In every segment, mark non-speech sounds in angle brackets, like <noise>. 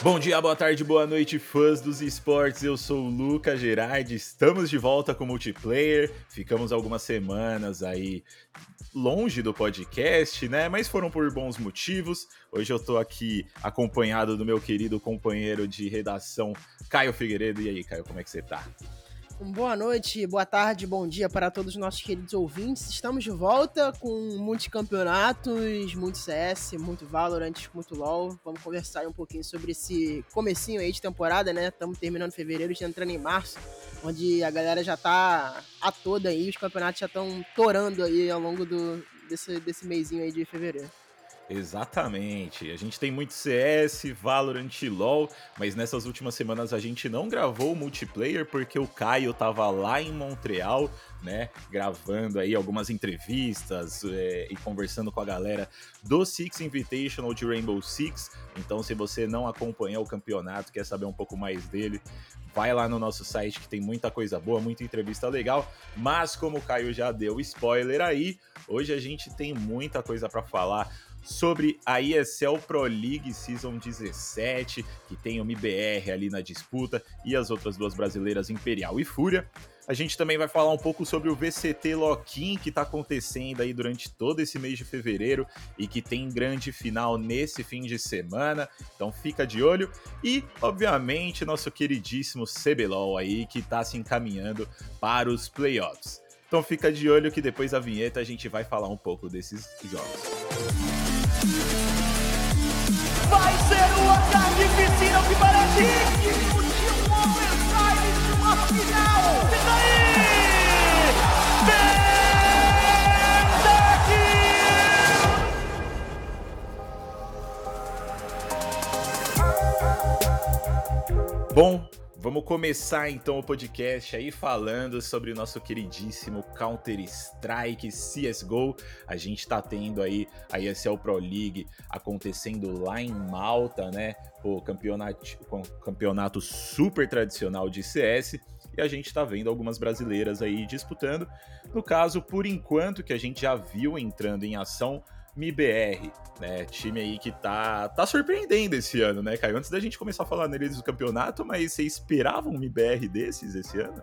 Bom dia, boa tarde, boa noite, fãs dos esportes. Eu sou o Lucas Gerardi. Estamos de volta com multiplayer. Ficamos algumas semanas aí longe do podcast, né? Mas foram por bons motivos. Hoje eu tô aqui acompanhado do meu querido companheiro de redação, Caio Figueiredo. E aí, Caio, como é que você tá? Boa noite, boa tarde, bom dia para todos os nossos queridos ouvintes. Estamos de volta com muitos campeonatos, muito CS, muito Valorant, muito LoL. Vamos conversar um pouquinho sobre esse comecinho aí de temporada, né? Estamos terminando fevereiro, já entrando em março, onde a galera já tá a toda aí, os campeonatos já estão torando aí ao longo do, desse, desse mêsinho aí de fevereiro. Exatamente. A gente tem muito CS, Valorant e LoL, mas nessas últimas semanas a gente não gravou o multiplayer porque o Caio tava lá em Montreal, né, gravando aí algumas entrevistas é, e conversando com a galera do Six Invitational de Rainbow Six. Então, se você não acompanhou o campeonato, quer saber um pouco mais dele, vai lá no nosso site que tem muita coisa boa, muita entrevista legal. Mas como o Caio já deu spoiler aí, hoje a gente tem muita coisa para falar sobre a ESL Pro League Season 17, que tem o MBR ali na disputa, e as outras duas brasileiras, Imperial e Fúria. A gente também vai falar um pouco sobre o VCT Lock-in que está acontecendo aí durante todo esse mês de fevereiro e que tem grande final nesse fim de semana. Então fica de olho. E, obviamente, nosso queridíssimo CBLOL aí que está se encaminhando para os playoffs. Então fica de olho que depois da vinheta a gente vai falar um pouco desses jogos. Vai ser uma carnificina que parece de um de uma final! E daí? Bom, Vamos começar então o podcast aí falando sobre o nosso queridíssimo Counter-Strike CSGO. A gente tá tendo aí a ESL Pro League acontecendo lá em Malta, né? O campeonato, campeonato super tradicional de CS. E a gente tá vendo algumas brasileiras aí disputando. No caso, por enquanto, que a gente já viu entrando em ação, MIBR, né? Time aí que tá, tá surpreendendo esse ano, né, Caio? Antes da gente começar a falar neles do campeonato, mas você esperava um MIBR desses esse ano?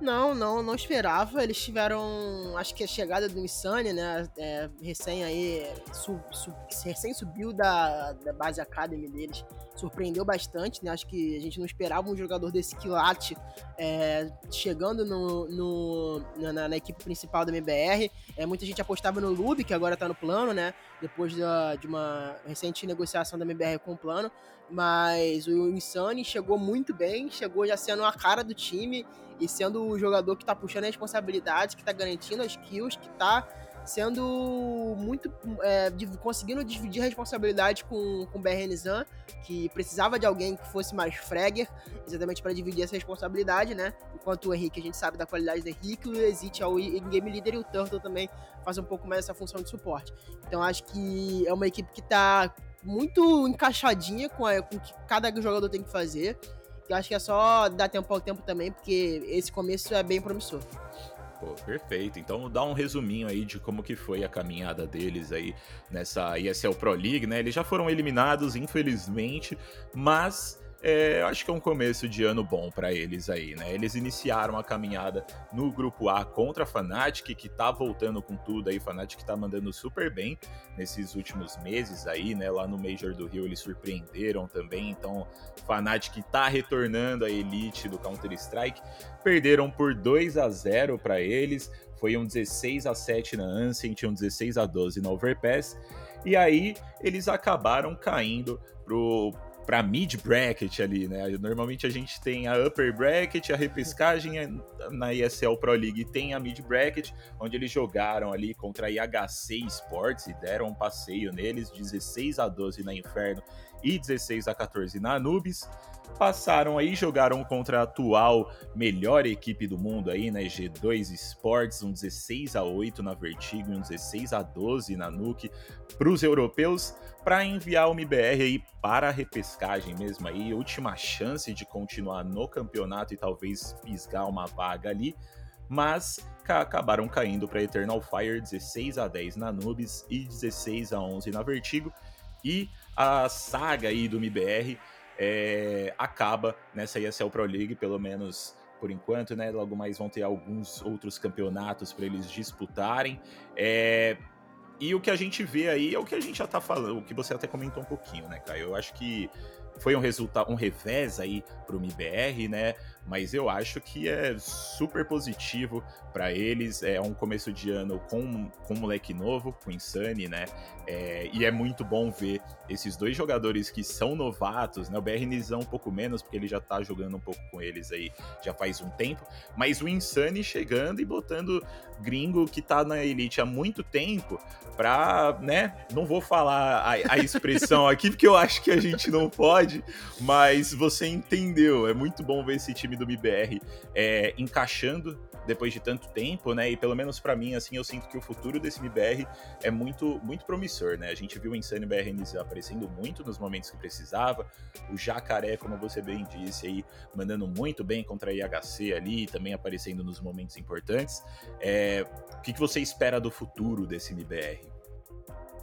Não, não, não esperava. Eles tiveram, acho que a chegada do Insane, né? É, recém aí, sub, sub, recém subiu da, da base Academy deles. Surpreendeu bastante, né? Acho que a gente não esperava um jogador desse quilate é, chegando no, no na, na, equipe principal da MBR. É, muita gente apostava no Lube, que agora tá no plano, né? Depois da, de uma recente negociação da MBR com o plano. Mas o Insane chegou muito bem, chegou já sendo a cara do time e sendo o jogador que tá puxando a responsabilidade, que tá garantindo as kills, que tá sendo muito. É, conseguindo dividir responsabilidade com, com o BRN Zan, que precisava de alguém que fosse mais fragger, exatamente para dividir essa responsabilidade, né? Enquanto o Henrique, a gente sabe da qualidade do Henrique, o Exit é o game leader e o Turtle também faz um pouco mais essa função de suporte. Então acho que é uma equipe que tá muito encaixadinha com, a, com o que cada jogador tem que fazer. Eu acho que é só dar tempo ao tempo também, porque esse começo é bem promissor. Pô, perfeito. Então dá um resuminho aí de como que foi a caminhada deles aí nessa ESL Pro League, né? Eles já foram eliminados, infelizmente, mas é, eu acho que é um começo de ano bom para eles aí, né? Eles iniciaram a caminhada no grupo A contra a Fnatic, que tá voltando com tudo aí. Fnatic tá mandando super bem nesses últimos meses aí, né? Lá no Major do Rio eles surpreenderam também. Então, Fnatic tá retornando à elite do Counter-Strike. Perderam por 2 a 0 para eles. Foi um 16 a 7 na Ancient, um 16 a 12 na Overpass. E aí eles acabaram caindo pro para mid bracket ali, né? Normalmente a gente tem a upper bracket, a repescagem na ESL Pro League tem a mid bracket, onde eles jogaram ali contra a IHC Sports e deram um passeio neles, 16 a 12 na Inferno e 16 a 14 na Anubis. Passaram aí, jogaram contra a atual melhor equipe do mundo aí, né? G2 Sports, um 16 a 8 na Vertigo e um 16 a 12 na Nuke para os europeus, para enviar o MBR aí para a repescagem mesmo aí, última chance de continuar no campeonato e talvez fisgar uma vaga ali, mas acabaram caindo para Eternal Fire 16 a 10 na Nubes e 16 a 11 na Vertigo. E a saga aí do MBR é, acaba nessa ESL Pro League, pelo menos por enquanto, né? Logo mais vão ter alguns outros campeonatos para eles disputarem. É, e o que a gente vê aí é o que a gente já tá falando, o que você até comentou um pouquinho, né, Caio? Eu acho que foi um resultado, um revés aí pro MBR, né? Mas eu acho que é super positivo para eles. É um começo de ano com, com um moleque novo, com Insane, né? É, e é muito bom ver esses dois jogadores que são novatos, né? O BR um pouco menos, porque ele já tá jogando um pouco com eles aí já faz um tempo. Mas o Insane chegando e botando gringo que tá na Elite há muito tempo pra, né? Não vou falar a, a expressão <laughs> aqui, porque eu acho que a gente não pode, mas você entendeu. É muito bom ver esse time do MBR é, encaixando depois de tanto tempo, né? E pelo menos para mim, assim, eu sinto que o futuro desse MBR é muito, muito promissor, né? A gente viu o Insane BRNZ aparecendo muito nos momentos que precisava, o Jacaré, como você bem disse, aí mandando muito bem contra a IHC ali, também aparecendo nos momentos importantes. É, o que, que você espera do futuro desse MBR?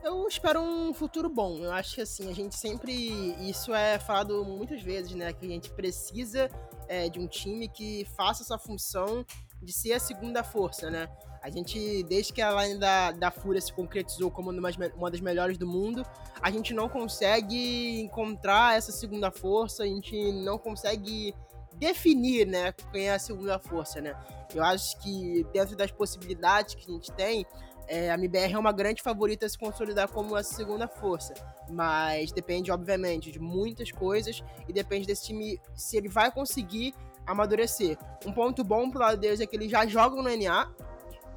Eu espero um futuro bom. Eu acho que assim, a gente sempre. Isso é falado muitas vezes, né? Que a gente precisa é, de um time que faça essa função de ser a segunda força, né? A gente, desde que a line da, da Fúria se concretizou como uma, uma das melhores do mundo, a gente não consegue encontrar essa segunda força, a gente não consegue definir, né, quem é a segunda força, né? Eu acho que dentro das possibilidades que a gente tem, é, a MBR é uma grande favorita a se consolidar como a segunda força. Mas depende, obviamente, de muitas coisas e depende desse time se ele vai conseguir amadurecer. Um ponto bom pro lado deles é que eles já jogam no NA,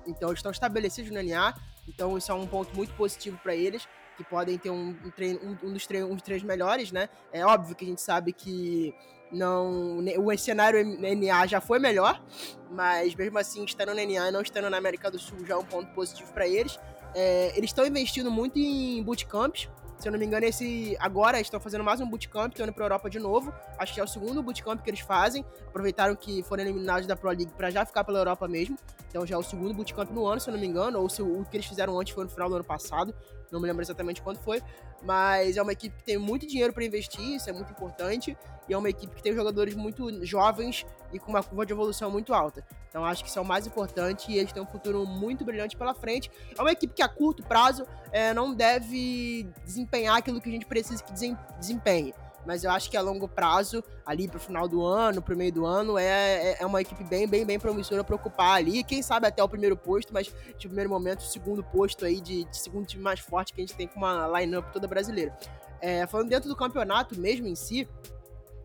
então eles estão estabelecidos no NA, então isso é um ponto muito positivo para eles, que podem ter um, um, treino, um, um dos treinos, melhores, né? É óbvio que a gente sabe que não o cenário NA já foi melhor, mas mesmo assim, estando no NA e não estando na América do Sul já é um ponto positivo para eles. É, eles estão investindo muito em bootcamps, se eu não me engano, esse agora estão fazendo mais um bootcamp, estão indo para Europa de novo. Acho que é o segundo bootcamp que eles fazem. Aproveitaram que foram eliminados da Pro League para já ficar pela Europa mesmo. Então já é o segundo bootcamp no ano, se eu não me engano, ou se o que eles fizeram antes foi no final do ano passado. Não me lembro exatamente quando foi, mas é uma equipe que tem muito dinheiro para investir, isso é muito importante, e é uma equipe que tem jogadores muito jovens e com uma curva de evolução muito alta. Então acho que isso é o mais importante e eles têm um futuro muito brilhante pela frente. É uma equipe que a curto prazo é, não deve desempenhar aquilo que a gente precisa que desempenhe mas eu acho que a longo prazo, ali pro final do ano, pro meio do ano, é, é, é uma equipe bem, bem, bem promissora para ocupar ali. Quem sabe até o primeiro posto, mas de primeiro momento, o segundo posto aí de, de segundo time mais forte que a gente tem com uma line-up toda brasileira. É, falando dentro do campeonato mesmo em si,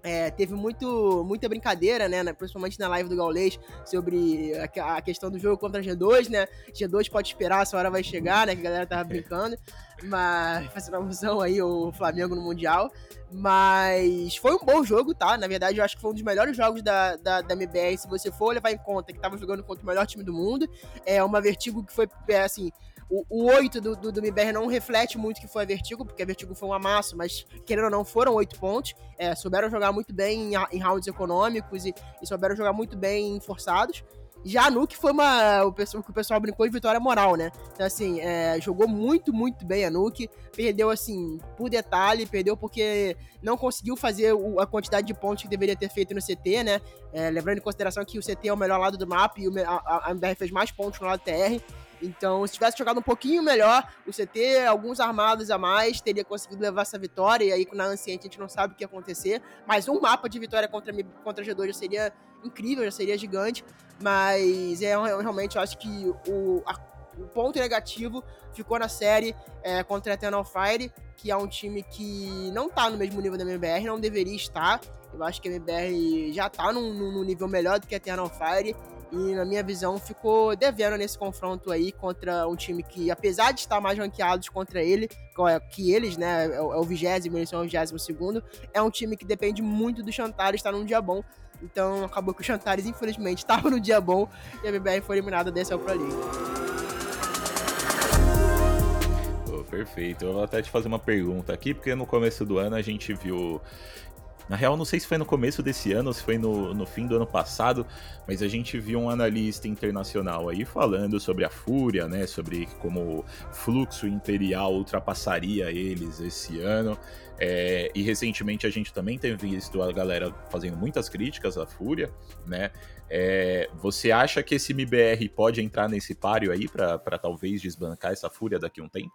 é, teve muito, muita brincadeira, né, principalmente na live do Gaulês, sobre a, a, questão do jogo contra G2, né? G2 pode esperar, essa hora vai chegar, né? Que a galera tava brincando, mas fazendo alusão aí o Flamengo no Mundial. Mas foi um bom jogo, tá? Na verdade, eu acho que foi um dos melhores jogos da, da, da MBR, se você for levar em conta que tava jogando contra o melhor time do mundo. É uma Vertigo que foi, é, assim, o, o 8 do, do, do MBR não reflete muito que foi a Vertigo, porque a Vertigo foi um amasso, mas querendo ou não, foram 8 pontos. É, souberam jogar muito bem em, em rounds econômicos e, e, souberam jogar muito bem em forçados. Já a Nuke foi uma. O pessoal, que o pessoal brincou de vitória moral, né? Então, assim, é, jogou muito, muito bem a Nuke. Perdeu, assim, por detalhe, perdeu porque não conseguiu fazer o, a quantidade de pontos que deveria ter feito no CT, né? É, lembrando em consideração que o CT é o melhor lado do mapa e o, a, a MBR fez mais pontos no lado TR. Então, se tivesse jogado um pouquinho melhor, o CT, alguns armados a mais, teria conseguido levar essa vitória. E aí, na Anciente, a gente não sabe o que ia acontecer. Mas um mapa de vitória contra, contra G2 já seria incrível, já seria gigante. Mas é, eu realmente acho que o, a, o ponto negativo ficou na série é, contra a Eternal Fire, que é um time que não tá no mesmo nível da MBR, não deveria estar. Eu acho que a MBR já tá num, num nível melhor do que a Eternal Fire e na minha visão ficou devendo nesse confronto aí contra um time que, apesar de estar mais ranqueados contra ele, que eles, né, é o é vigésimo, eles são o vigésimo segundo, é um time que depende muito do Chantares estar num dia bom. Então acabou que o Chantares, infelizmente, <laughs> estava no dia bom e a BBR foi eliminada desse Pro League. perfeito. Eu vou até te fazer uma pergunta aqui, porque no começo do ano a gente viu Na real, não sei se foi no começo desse ano ou se foi no, no fim do ano passado, mas a gente viu um analista internacional aí falando sobre a Fúria, né? Sobre como o fluxo imperial ultrapassaria eles esse ano. É, e recentemente a gente também tem visto a galera fazendo muitas críticas à Fúria, né? É, você acha que esse MBR pode entrar nesse páreo aí para talvez desbancar essa Fúria daqui a um tempo?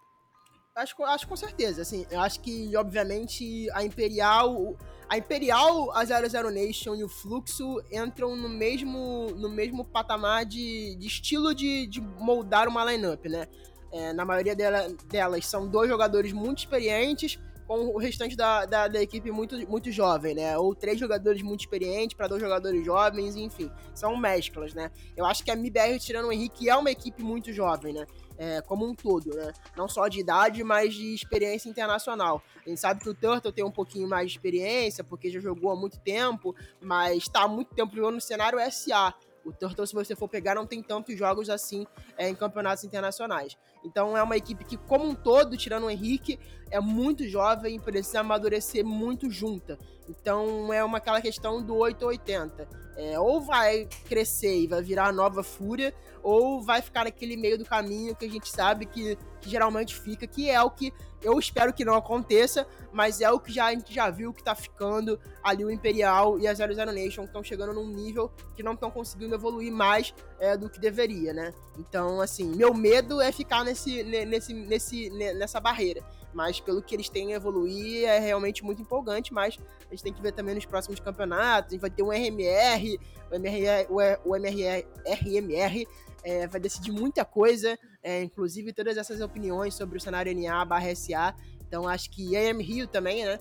Acho, acho com certeza, assim, eu acho que, obviamente, a Imperial, a Imperial, a 00 Nation e o Fluxo entram no mesmo, no mesmo patamar de, de estilo de, de moldar uma lineup, né? É, na maioria dela, delas são dois jogadores muito experientes, com o restante da, da, da, equipe muito, muito jovem, né? Ou três jogadores muito experientes para dois jogadores jovens, enfim, são mesclas, né? Eu acho que a MBR, tirando o Henrique, é uma equipe muito jovem, né? É, como um todo, né? Não só de idade, mas de experiência internacional. A gente sabe que o Turtle tem um pouquinho mais de experiência, porque já jogou há muito tempo, mas está há muito tempo jogando no cenário SA. O Turtle, se você for pegar, não tem tantos jogos assim é, em campeonatos internacionais. Então é uma equipe que, como um todo, tirando o Henrique, é muito jovem e precisa amadurecer muito junta. Então é uma aquela questão do 880. É, ou vai crescer e vai virar a nova fúria, ou vai ficar naquele meio do caminho que a gente sabe que, que geralmente fica, que é o que eu espero que não aconteça, mas é o que já, a gente já viu que tá ficando ali o Imperial e a 00 Nation, que estão chegando num nível que não estão conseguindo evoluir mais é, do que deveria, né? Então, assim, meu medo é ficar nesse, nesse, nesse, nessa barreira. Mas pelo que eles têm a evoluir, é realmente muito empolgante, mas a gente tem que ver também nos próximos campeonatos. A gente vai ter um RMR, o MRR, o MRR, RMR é, vai decidir muita coisa, é, inclusive todas essas opiniões sobre o cenário NA barra SA. Então acho que AM Rio também, né?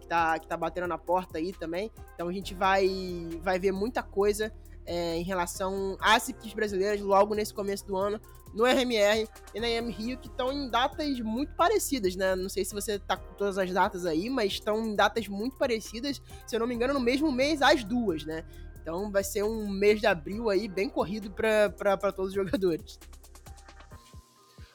Que tá, que tá batendo na porta aí também. Então a gente vai, vai ver muita coisa é, em relação às equipes brasileiras logo nesse começo do ano no RMR e na AM Rio, que estão em datas muito parecidas, né? Não sei se você tá com todas as datas aí, mas estão em datas muito parecidas, se eu não me engano, no mesmo mês, as duas, né? Então vai ser um mês de abril aí bem corrido para todos os jogadores.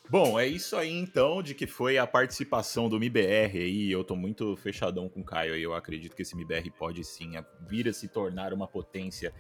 Bom, é isso aí então de que foi a participação do MBR aí. Eu tô muito fechadão com o Caio aí. Eu acredito que esse MBR pode sim vir a se tornar uma potência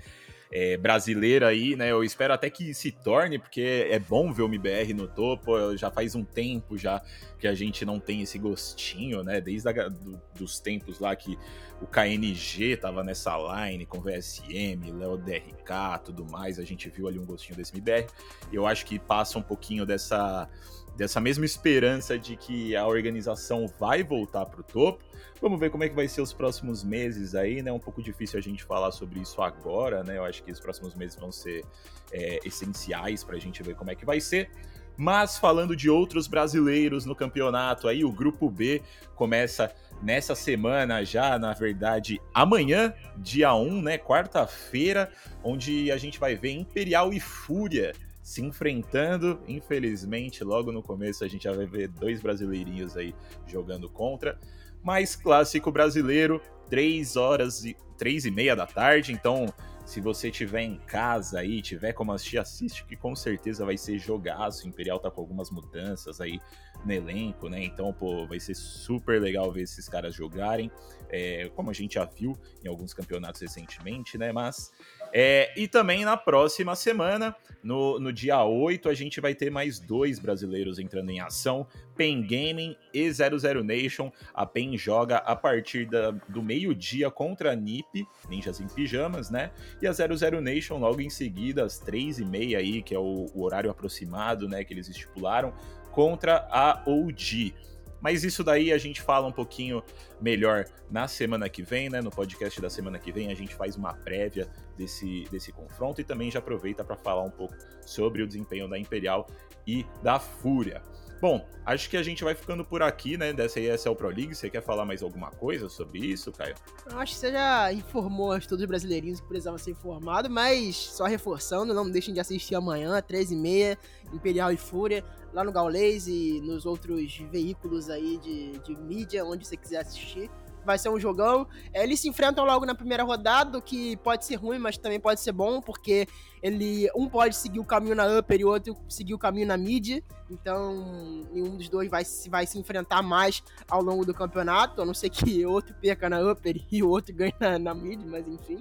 é, brasileira aí, né? Eu espero até que se torne, porque é bom ver o MBR no topo. Já faz um tempo já que a gente não tem esse gostinho, né? Desde a, do, dos tempos lá que o KNG tava nessa line com VSM, Léo DRK, tudo mais. A gente viu ali um gostinho desse MBR. Eu acho que passa um pouquinho dessa dessa mesma esperança de que a organização vai voltar para o topo. Vamos ver como é que vai ser os próximos meses aí, né? Um pouco difícil a gente falar sobre isso agora, né? Eu acho que os próximos meses vão ser é, essenciais para a gente ver como é que vai ser. Mas falando de outros brasileiros no campeonato, aí o grupo B começa nessa semana já, na verdade, amanhã, dia 1, né, quarta-feira, onde a gente vai ver Imperial e Fúria se enfrentando. Infelizmente, logo no começo a gente já vai ver dois brasileirinhos aí jogando contra mais clássico brasileiro, 3 horas e 3 e meia da tarde. Então, se você tiver em casa aí, tiver como assistir, assiste, que com certeza vai ser jogaço. O Imperial tá com algumas mudanças aí no elenco, né? Então, pô, vai ser super legal ver esses caras jogarem, é, como a gente já viu em alguns campeonatos recentemente, né? Mas é, e também na próxima semana, no, no dia 8, a gente vai ter mais dois brasileiros entrando em ação: PEN Gaming e 00 Nation. A PEN joga a partir da, do meio-dia contra a NiP, Ninjas em Pijamas, né? E a 00 Nation logo em seguida, às 3h30 aí, que é o, o horário aproximado, né? Que eles estipularam, contra a OG. Mas isso daí a gente fala um pouquinho melhor na semana que vem, né? No podcast da semana que vem a gente faz uma prévia desse, desse confronto e também já aproveita para falar um pouco sobre o desempenho da Imperial e da Fúria. Bom, acho que a gente vai ficando por aqui, né, dessa ESL Pro League. Você quer falar mais alguma coisa sobre isso, Caio? Eu acho que você já informou todos os brasileirinhos que precisavam ser informados, mas só reforçando, não deixem de assistir amanhã, 13h30, Imperial e Fúria, lá no Gaulês e nos outros veículos aí de, de mídia, onde você quiser assistir. Vai ser um jogão. É, eles se enfrentam logo na primeira rodada, o que pode ser ruim, mas também pode ser bom, porque ele um pode seguir o caminho na upper e o outro seguir o caminho na mid. Então, nenhum dos dois vai, vai se enfrentar mais ao longo do campeonato, a não ser que <laughs> outro perca na upper e o outro ganhe na, na mid, mas enfim.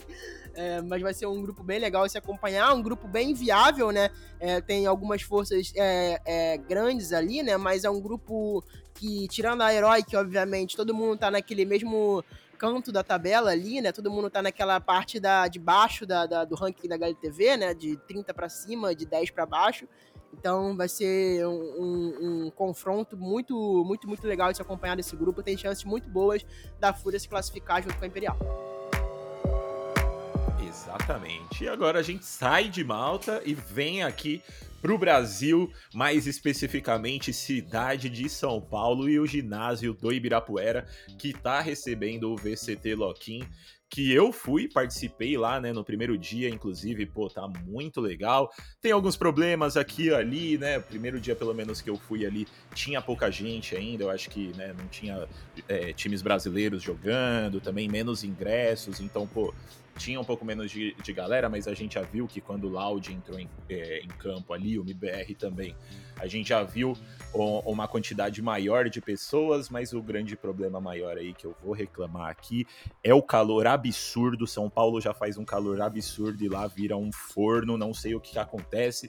É, mas vai ser um grupo bem legal se acompanhar, um grupo bem viável, né? É, tem algumas forças é, é grandes ali, né? Mas é um grupo que, tirando a Heroic, obviamente, todo mundo tá naquele mesmo canto da tabela ali, né? Todo mundo tá naquela parte da, de baixo da, da do ranking da HLTV, né? De 30 para cima, de 10 para baixo. Então vai ser um, um, um, confronto muito, muito, muito legal de acompanhar desse grupo. Tem chances muito boas da Fúria se classificar junto com a Imperial. Exatamente. E agora a gente sai de Malta e vem aqui para o Brasil, mais especificamente cidade de São Paulo e o ginásio do Ibirapuera, que está recebendo o VCT Loquim que eu fui, participei lá, né, no primeiro dia, inclusive, pô, tá muito legal. Tem alguns problemas aqui ali, né, primeiro dia, pelo menos, que eu fui ali, tinha pouca gente ainda, eu acho que, né, não tinha é, times brasileiros jogando, também menos ingressos, então, pô, tinha um pouco menos de, de galera, mas a gente já viu que quando o Loud entrou em, é, em campo ali, o MBR também, a gente já viu uma quantidade maior de pessoas, mas o grande problema maior aí que eu vou reclamar aqui é o calor absurdo. São Paulo já faz um calor absurdo e lá vira um forno, não sei o que acontece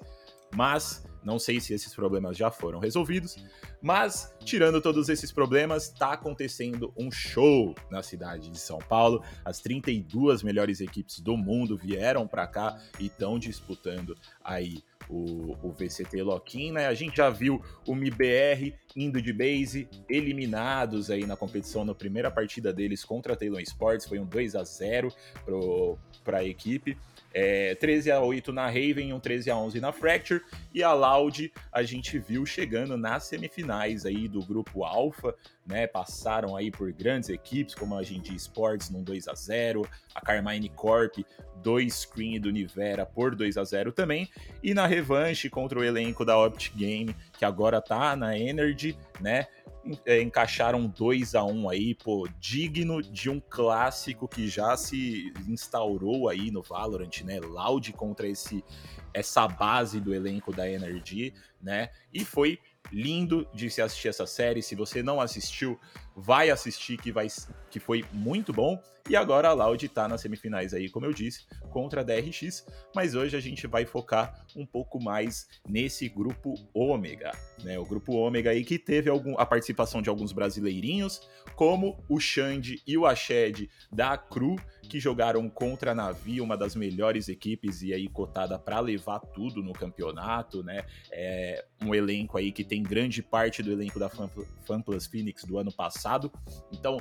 mas não sei se esses problemas já foram resolvidos. Mas, tirando todos esses problemas, está acontecendo um show na cidade de São Paulo. As 32 melhores equipes do mundo vieram para cá e estão disputando aí o, o VCT Loquim, né? A gente já viu o MIBR indo de base, eliminados aí na competição na primeira partida deles contra a Taylor Sports, foi um 2 a 0 para a equipe. É, 13 a 8 na Raven, um 13 a 11 na Fracture e a Loud a gente viu chegando nas semifinais aí do grupo Alpha, né? Passaram aí por grandes equipes como a Genji Sports num 2 a 0, a Carmine Corp 2 screen do Nivera por 2 a 0 também, e na revanche contra o elenco da Optic Game, que agora tá na Energy, né? É, encaixaram 2 a 1 um aí, pô, digno de um clássico que já se instaurou aí no Valorant, né? Loud contra esse essa base do elenco da Energy, né? E foi lindo de se assistir essa série. Se você não assistiu, vai assistir que vai que foi muito bom. E agora a Loud tá nas semifinais aí, como eu disse, contra a DRX, mas hoje a gente vai focar um pouco mais nesse grupo Ômega, né? O grupo Ômega aí que teve algum, a participação de alguns brasileirinhos, como o Xande e o Ashed da Cru, que jogaram contra a Navi, uma das melhores equipes e aí cotada para levar tudo no campeonato, né? É um elenco aí que tem grande parte do elenco da Fan Plus Phoenix do ano passado. Então,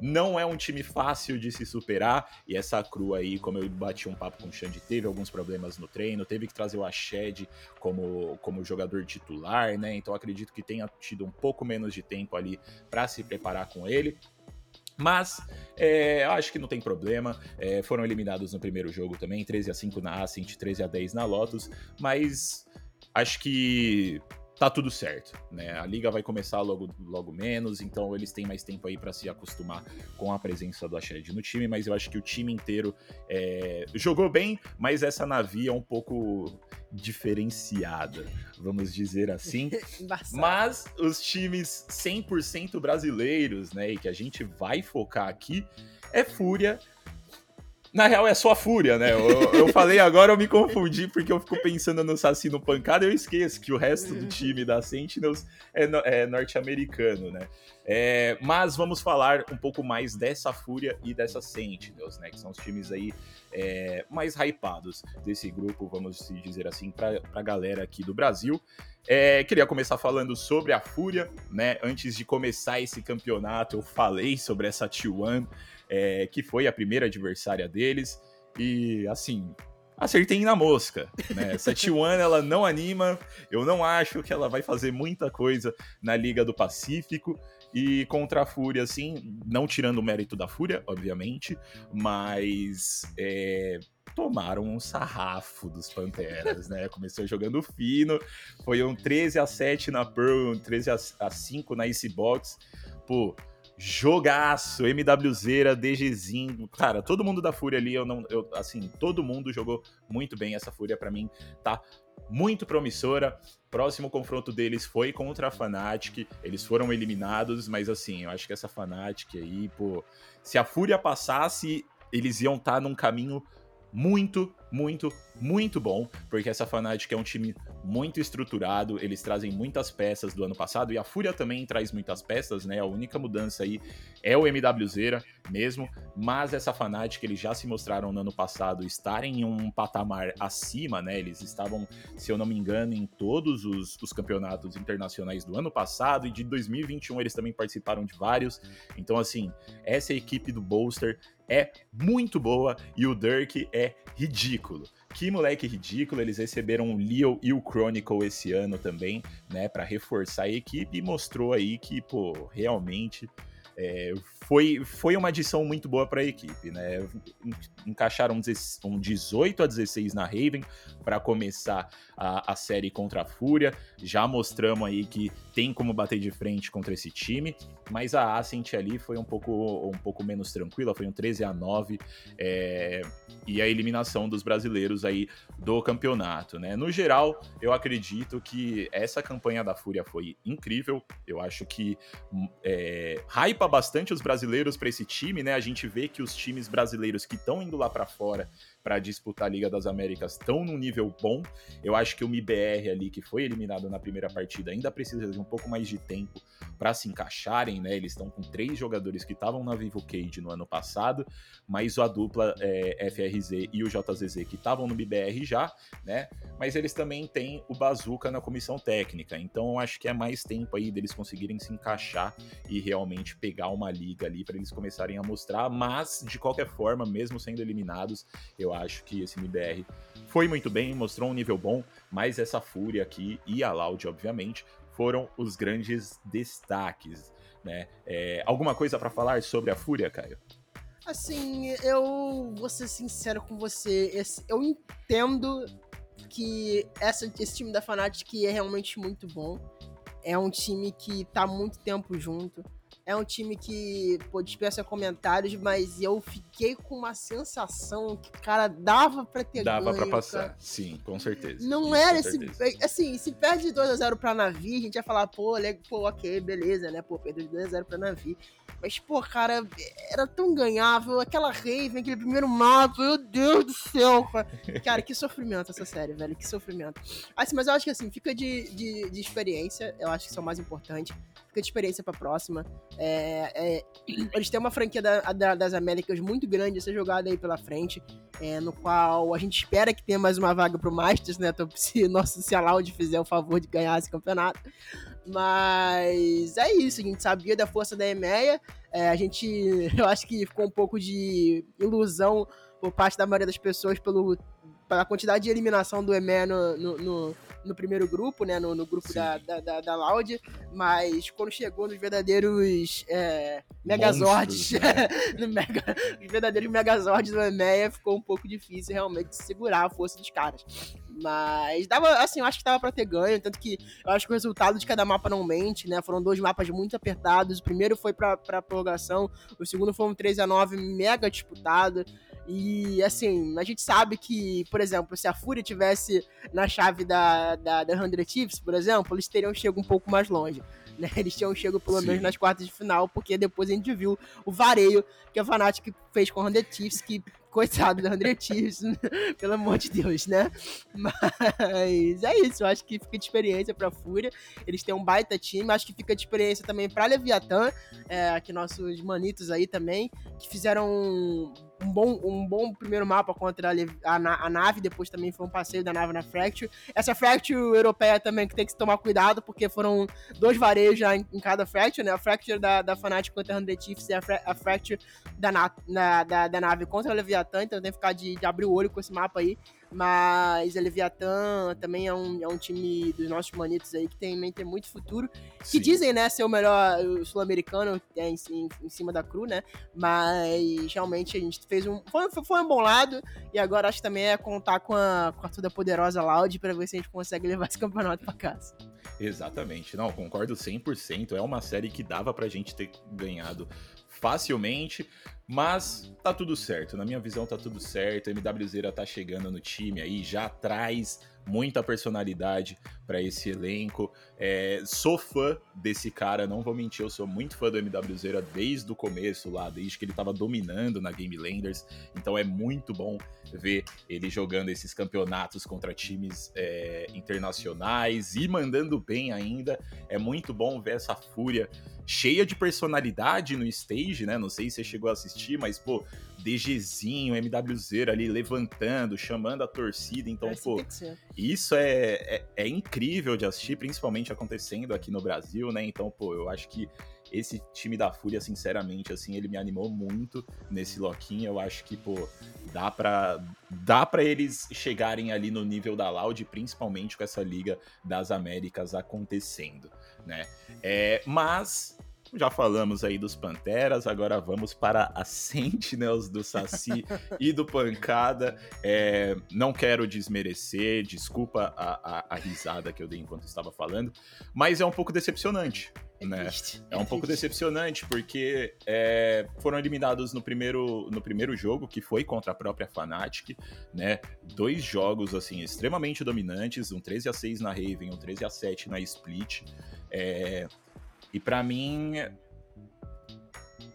não é um time fácil de se superar, e essa Cru aí, como eu bati um papo com o Xande, teve alguns problemas no treino, teve que trazer o Ashed como, como jogador titular, né? Então acredito que tenha tido um pouco menos de tempo ali para se preparar com ele. Mas é, acho que não tem problema. É, foram eliminados no primeiro jogo também, 13 a 5 na Ascent, 13 a 10 na Lotus. Mas acho que tá tudo certo, né? A liga vai começar logo, logo menos, então eles têm mais tempo aí para se acostumar com a presença do Ashed no time, mas eu acho que o time inteiro é, jogou bem, mas essa Navi é um pouco diferenciada, vamos dizer assim. <laughs> mas os times 100% brasileiros, né, e que a gente vai focar aqui, é Fúria, na real, é só a fúria, né? Eu, eu, falei agora, eu me confundi porque eu fico pensando no Saci no pancada e eu esqueço que o resto do time da Sentinels é, é norte-americano, né? É, mas vamos falar um pouco mais dessa fúria e dessa Sentinels, né? Que são os times aí é, mais hypados desse grupo, vamos dizer assim, para a galera aqui do Brasil. É, queria começar falando sobre a Fúria, né? Antes de começar esse campeonato, eu falei sobre essa T1 é, que foi a primeira adversária deles. E assim, acertei na mosca, né? Essa T1 ela não anima, eu não acho que ela vai fazer muita coisa na Liga do Pacífico. E contra a Fúria, assim, não tirando o mérito da Fúria, obviamente, mas é, tomaram um sarrafo dos Panteras, né? Começou jogando fino, foi um 13 a 7 na Pearl, um 13 a 5 na Icebox. Pô, Jogaço, MWZera, DGzinho, cara, todo mundo da Fúria ali, eu não, eu, assim, todo mundo jogou muito bem essa Fúria para mim, tá muito promissora. Próximo confronto deles foi contra a Fnatic. Eles foram eliminados, mas assim, eu acho que essa Fnatic aí, pô, se a Fúria passasse, eles iam estar tá num caminho muito, muito, muito bom, porque essa Fnatic é um time muito estruturado, eles trazem muitas peças do ano passado, e a Fúria também traz muitas peças, né? A única mudança aí é o MWZera mesmo, mas essa Fnatic, eles já se mostraram no ano passado estarem em um patamar acima, né? Eles estavam, se eu não me engano, em todos os, os campeonatos internacionais do ano passado, e de 2021 eles também participaram de vários. Então, assim, essa equipe do Bolster é muito boa e o Dirk é ridículo. Que moleque ridículo, eles receberam o Leo e o Chronicle esse ano também, né, para reforçar a equipe e mostrou aí que, pô, realmente é, foi, foi uma adição muito boa para a equipe, né? Encaixaram um 18 a 16 na Raven para começar a, a série contra a Fúria. Já mostramos aí que tem como bater de frente contra esse time, mas a Ascent ali foi um pouco, um pouco menos tranquila, foi um 13 a 9 é, e a eliminação dos brasileiros aí do campeonato, né? No geral, eu acredito que essa campanha da Fúria foi incrível. Eu acho que é, hypa bastante os brasileiros para esse time, né? A gente vê que os times brasileiros que estão indo lá para fora para disputar a Liga das Américas estão num nível bom. Eu acho que o MBR ali, que foi eliminado na primeira partida, ainda precisa de um pouco mais de tempo para se encaixarem, né? Eles estão com três jogadores que estavam na Vivo Cage no ano passado, mas a dupla é, FRZ e o JZZ que estavam no MBR já, né? Mas eles também têm o Bazooka na comissão técnica, então eu acho que é mais tempo aí deles conseguirem se encaixar e realmente pegar uma liga ali para eles começarem a mostrar, mas de qualquer forma, mesmo sendo eliminados, eu eu acho que esse MBR foi muito bem, mostrou um nível bom, mas essa Fúria aqui e a Loud, obviamente, foram os grandes destaques. Né? É, alguma coisa para falar sobre a Fúria, Caio? Assim, eu vou ser sincero com você. Eu entendo que essa, esse time da Fnatic é realmente muito bom. É um time que tá muito tempo junto. É um time que, pô, dispensa comentários, mas eu fiquei com uma sensação que, cara, dava pra ter Dava ganho, pra passar, cara. sim, com certeza. Não Isso, era esse. Certeza. Assim, se perde 2x0 pra Navi, a gente ia falar, pô, pô, ok, beleza, né? Pô, perdeu 2x0 pra Navi. Mas, pô, cara, era tão ganhável. Aquela Raven, aquele primeiro mapa, meu Deus do céu, cara. <laughs> Cara, que sofrimento essa série, velho. Que sofrimento. Assim, mas eu acho que assim, fica de, de, de experiência. Eu acho que isso é o mais importante. Fica de experiência pra próxima. É, é, eles têm uma franquia da, da, das Américas muito grande essa jogada aí pela frente. É, no qual a gente espera que tenha mais uma vaga pro Masters, né? Então, se <laughs> nosso se a fizer o favor de ganhar esse campeonato. Mas é isso, a gente sabia da força da EMEA. É, a gente, <laughs> eu acho que ficou um pouco de ilusão por parte da maioria das pessoas pelo, pela quantidade de eliminação do EMEA no, no, no no primeiro grupo, né? No, no grupo da, da, da, da, Loud, mas quando chegou nos verdadeiros é, Megazords, né? <laughs> no mega, os verdadeiros Megazords do EMEA, ficou um pouco difícil realmente segurar a força dos caras. Mas dava, assim, eu acho que dava pra ter ganho, tanto que eu acho que o resultado de cada mapa não mente, né? Foram dois mapas muito apertados. O primeiro foi pra, pra prorrogação, o segundo foi um 3 a 9 mega disputado. E assim, a gente sabe que, por exemplo, se a Fúria tivesse na chave da, da, da 100 Chiefs, por exemplo, eles teriam chego um pouco mais longe. Né? <laughs> Eles tinham chego pelo Sim. menos nas quartas de final, porque depois a gente viu o vareio que a Fnatic fez com a 100 Chiefs, que coitado da André Chiefs, <laughs> pelo amor de Deus, né? Mas é isso, eu acho que fica de experiência pra Fúria. Eles têm um baita time, acho que fica de experiência também pra Leviatã, é, aqui nossos manitos aí também, que fizeram um, bom, um bom primeiro mapa contra a, a, a, nave, depois também foi um passeio da nave na Fracture. Essa Fracture europeia também que tem que tomar cuidado, porque foram dois varejos já em, em cada Fracture, né? A Fracture da, da Fnatic contra a 100 Chiefs e a, a Fracture da, na, da, da, da nave contra a Leviatã, então tem que ficar de, de abrir o olho com esse mapa aí. Mas a Leviatã também é um, é um time dos nossos manitos aí que tem, tem muito futuro. Que Sim. dizem, né, ser o melhor sul-americano é, em, em, em, cima da Cru, né? Mas realmente a gente fez um. Foi, foi um bom lado. E agora acho que também é contar com a, com a toda poderosa Loud para ver se a gente consegue levar esse campeonato para casa. Exatamente. Não, concordo 100%. É uma série que dava pra gente ter ganhado facilmente, mas tá tudo certo. Na minha visão tá tudo certo. A MWZ tá chegando no time aí, já traz muita personalidade para esse elenco. É, sou fã desse cara, não vou mentir, eu sou muito fã do MWZ desde o começo lá, desde que ele tava dominando na Game Landers. Então é muito bom ver ele jogando esses campeonatos contra times é, internacionais e mandando bem ainda. É muito bom ver essa fúria cheia de personalidade no stage, né? Não sei se você chegou a assistir, mas, pô, DGzinho, MWZ ali levantando, chamando a torcida. Então, é, pô, isso é, é, é, incrível de assistir, principalmente acontecendo aqui no Brasil, né? Então, pô, eu acho que esse time da Fúria, sinceramente, assim, ele me animou muito nesse loquinho. Eu acho que, pô, dá pra, dá pra eles chegarem ali no nível da Loud, principalmente com essa Liga das Américas acontecendo, né? É, mas já falamos aí dos Panteras, agora vamos para as Sentinels do Saci <laughs> e do Pancada. É, não quero desmerecer, desculpa a, a, a, risada que eu dei enquanto estava falando, mas é um pouco decepcionante. É, né? Triste, é, é um pouco decepcionante, porque é, foram eliminados no primeiro, no primeiro jogo, que foi contra a própria Fnatic, né? Dois jogos, assim, extremamente dominantes, um 13 a 6 na Raven, um 13 a 7 na Split. É, e para mim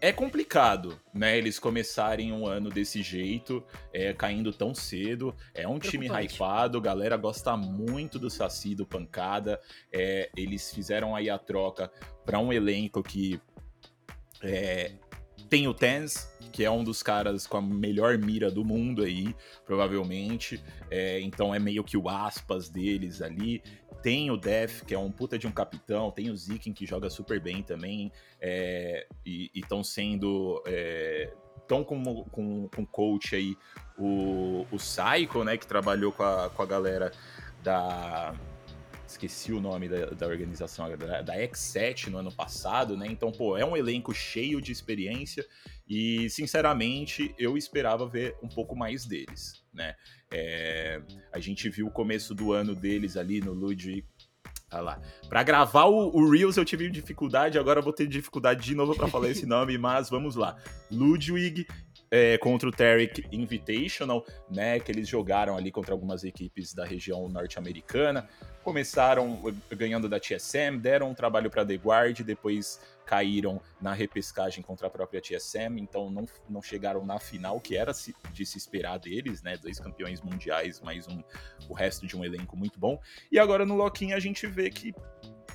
é complicado, né? Eles começarem um ano desse jeito, é, caindo tão cedo. É um time hypado, galera gosta muito do Saci, do Pancada. É, eles fizeram aí a troca para um elenco que é, tem o Tens, que é um dos caras com a melhor mira do mundo aí, provavelmente. É, então é meio que o aspas deles ali. Tem o Def, que é um puta de um capitão, tem o Ziken, que joga super bem também, é, e estão sendo. Estão é, com, com, com coach aí o, o Psycho, né, que trabalhou com a, com a galera da. Esqueci o nome da, da organização, da, da X7 no ano passado, né? Então, pô, é um elenco cheio de experiência e, sinceramente, eu esperava ver um pouco mais deles, né? É, a gente viu o começo do ano deles ali no Ludwig. Ah lá. Pra gravar o, o, Reels eu tive dificuldade, agora eu vou ter dificuldade de novo para falar esse <laughs> nome, mas vamos lá. Ludwig é, contra o Tarek Invitational, né? Que eles jogaram ali contra algumas equipes da região norte-americana. Começaram ganhando da TSM, deram um trabalho para The Guard, depois caíram na repescagem contra a própria TSM, então não, não chegaram na final, que era de se esperar deles, né? Dois campeões mundiais, mais um, o resto de um elenco muito bom. E agora no Loquinha a gente vê que,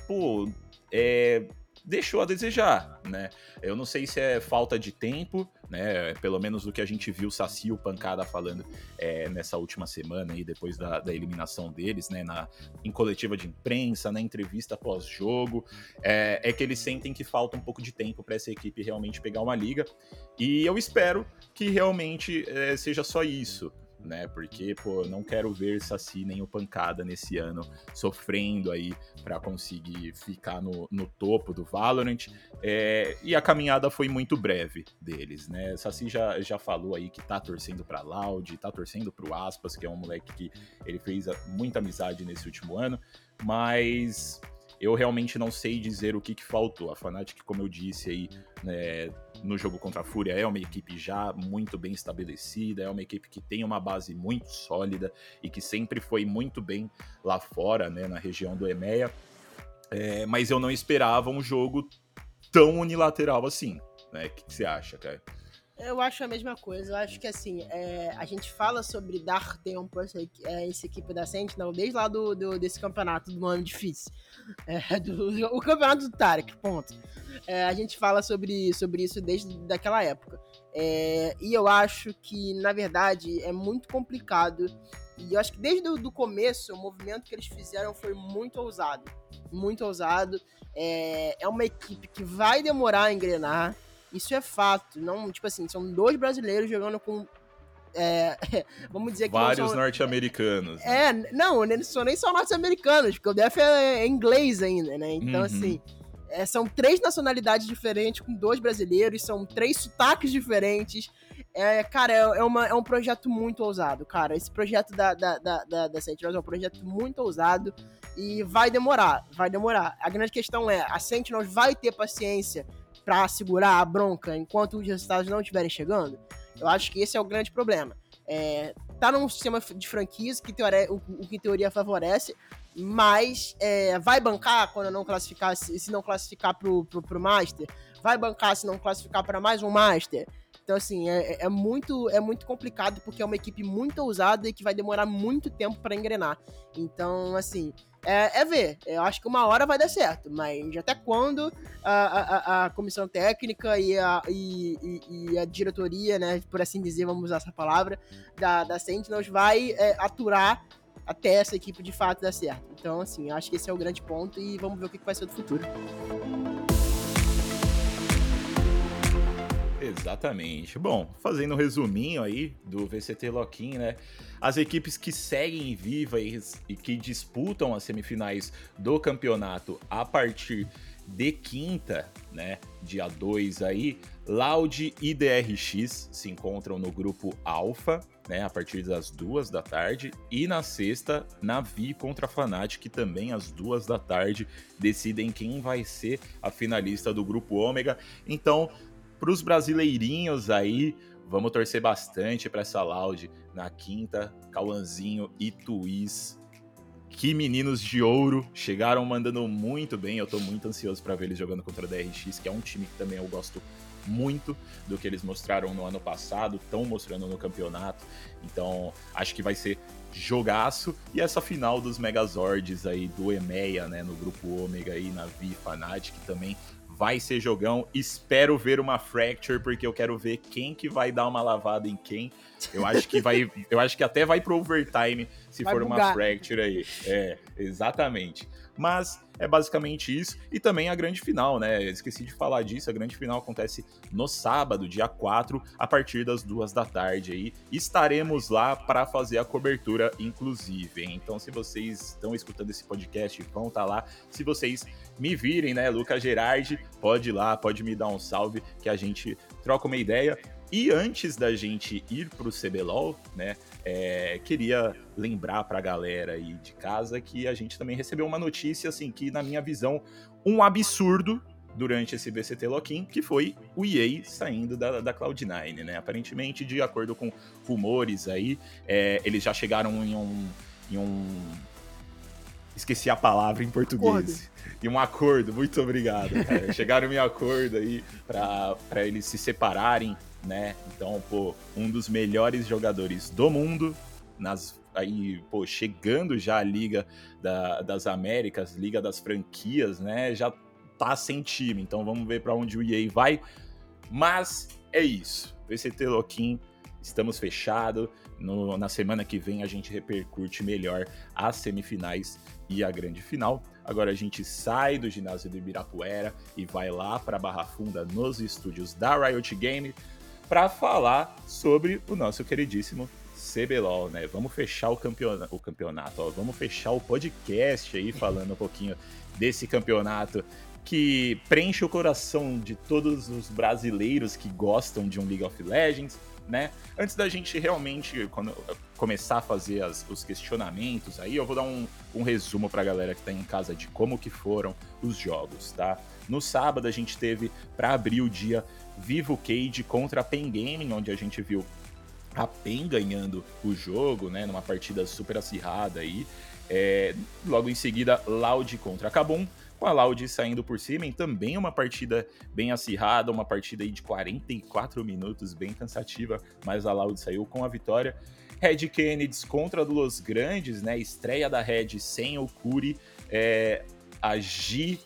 pô, é, deixou a desejar, né? Eu não sei se é falta de tempo, né? Pelo menos do que a gente viu Saci e o Pancada falando é, nessa última semana aí, depois da, da, eliminação deles, né? Na, em coletiva de imprensa, na entrevista pós-jogo, é, é, que eles sentem que falta um pouco de tempo para essa equipe realmente pegar uma liga. E eu espero que realmente é, seja só isso né? Porque, pô, não quero ver Saci nem o Pancada nesse ano sofrendo aí para conseguir ficar no, no topo do Valorant. É, e a caminhada foi muito breve deles, né? Saci já, já falou aí que tá torcendo pra Loud, tá torcendo pro Aspas, que é um moleque que ele fez muita amizade nesse último ano, mas eu realmente não sei dizer o que, que faltou. A Fnatic, como eu disse aí né, no jogo contra a Fúria, é uma equipe já muito bem estabelecida, é uma equipe que tem uma base muito sólida e que sempre foi muito bem lá fora, né, na região do EMEA. É, mas eu não esperava um jogo tão unilateral assim. Né? O que, que você acha, cara? Eu acho a mesma coisa. Eu acho que assim, é, a gente fala sobre dar tempo a essa, equipe da Sentinel desde lá do, do, desse campeonato do ano difícil. <laughs> É, do, o campeonato do Tarek, ponto. É, a gente fala sobre, sobre isso desde daquela época. É, e eu acho que, na verdade, é muito complicado. E eu acho que desde o começo, o movimento que eles fizeram foi muito ousado. Muito ousado. É, é uma equipe que vai demorar a engrenar isso é fato. Não, tipo assim, são dois brasileiros jogando com é, <laughs> vamos dizer que vários são... norte-americanos. Né? É, não, não são nem só norte-americanos, porque o DF é, é, inglês ainda, né? Então, uhum. assim, é, são três nacionalidades diferentes, com dois brasileiros, são três sotaques diferentes. É, cara, é, é, uma, é um projeto muito ousado, cara. Esse projeto da, da, da, da, da Sentinels é um projeto muito ousado e vai demorar, vai demorar. A grande questão é, a Sentinels vai ter paciência para segurar a bronca enquanto os resultados não estiverem chegando? Eu acho que esse é o grande problema. É, tá num sistema de franquias que, teoria, o, o que em teoria favorece, mas é, vai bancar quando não classificar, se, se não classificar pro, pro, pro Master? Vai bancar se não classificar para mais um Master? Então, assim, é, é, muito, é muito complicado porque é uma equipe muito ousada e que vai demorar muito tempo para engrenar. Então, assim, é, é, ver. Eu acho que uma hora vai dar certo, mas até quando a, a, a comissão técnica e a, e, e, a diretoria, né, por assim dizer, vamos usar essa palavra, da, da Sentinels vai é, aturar até essa equipe de fato dar certo. Então, assim, acho que esse é o grande ponto e vamos ver o que vai ser do futuro. Exatamente. Bom, fazendo um resuminho aí do VCT Loquim, né? As equipes que seguem vivas e que disputam as semifinais do campeonato a partir de quinta, né, dia 2 aí, Loud e DRX se encontram no grupo Alpha, né, a partir das duas da tarde, e na sexta, Navi contra Fnatic, também às duas da tarde, decidem quem vai ser a finalista do grupo Ômega. Então, para os brasileirinhos aí, vamos torcer bastante para essa Loud na quinta. Cauãzinho e Tuiz. Que meninos de ouro, chegaram mandando muito bem. Eu estou muito ansioso para ver eles jogando contra a DRX, que é um time que também eu gosto muito do que eles mostraram no ano passado, estão mostrando no campeonato. Então, acho que vai ser jogaço. E essa final dos Megazords aí do EMEA, né, no grupo Ômega aí, na Vi Fnatic, também vai ser jogão. Espero ver uma Fracture, porque eu quero ver quem que vai dar uma lavada em quem. Eu acho que vai. <laughs> eu acho que até vai pro overtime se vai for bugar. uma Fracture aí. É, exatamente. Mas é basicamente isso. E também a grande final, né? esqueci de falar disso. A grande final acontece no sábado, dia 4, a partir das duas da tarde aí. Estaremos lá para fazer a cobertura, inclusive. Então, se vocês estão escutando esse podcast, vão estar tá lá. Se vocês me virem, né, Lucas Gerardi, pode ir lá, pode me dar um salve que a gente troca uma ideia. E antes da gente ir para o CBLOL, né, é, queria lembrar para a galera aí de casa que a gente também recebeu uma notícia, assim, que na minha visão, um absurdo durante esse BCT Loquim, que foi o EA saindo da, da Cloud9, né? Aparentemente, de acordo com rumores aí, é, eles já chegaram em um, em um... Esqueci a palavra em português. Acordo. Em um acordo, muito obrigado. <laughs> chegaram em acordo aí para eles se separarem né? Então, pô, um dos melhores jogadores do mundo, nas aí, pô, chegando já a Liga da, das Américas, Liga das Franquias, né? Já tá sem time, então vamos ver para onde o EA vai. Mas é isso. VCT Loquim, estamos fechados. na semana que vem a gente repercute melhor as semifinais e a grande final. Agora a gente sai do ginásio do Ibirapuera e vai lá para Barra Funda nos estúdios da Riot Game para falar sobre o nosso queridíssimo CBLOL, né? Vamos fechar o, campeona o campeonato, ó. vamos fechar o podcast aí falando um pouquinho desse campeonato que preenche o coração de todos os brasileiros que gostam de um League of Legends, né? Antes da gente realmente quando, começar a fazer as, os questionamentos aí, eu vou dar um, um resumo pra galera que tá em casa de como que foram os jogos, tá? No sábado a gente teve, para abrir o dia, Vivo Cage contra a Pen Gaming, onde a gente viu a PEN ganhando o jogo, né, numa partida super acirrada aí. É, logo em seguida, Loud contra a Kabum, com a Loud saindo por cima, em também uma partida bem acirrada, uma partida aí de 44 minutos, bem cansativa, mas a Loud saiu com a vitória. Red Kennedy contra Los Grandes, né, estreia da Red sem o Curi, é, a G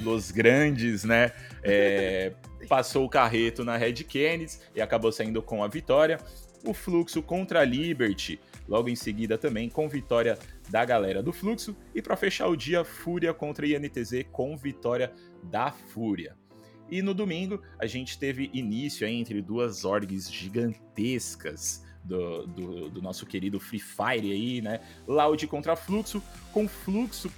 Los Grandes, né, é, <laughs> passou o carreto na Red Kennedy e acabou saindo com a vitória. O Fluxo contra a Liberty, logo em seguida também com vitória da galera do Fluxo. E para fechar o dia, Fúria contra INTZ com vitória da Fúria. E no domingo a gente teve início entre duas orgs gigantescas do, do, do, nosso querido Free Fire aí, né? Loud contra Fluxo, com Fluxo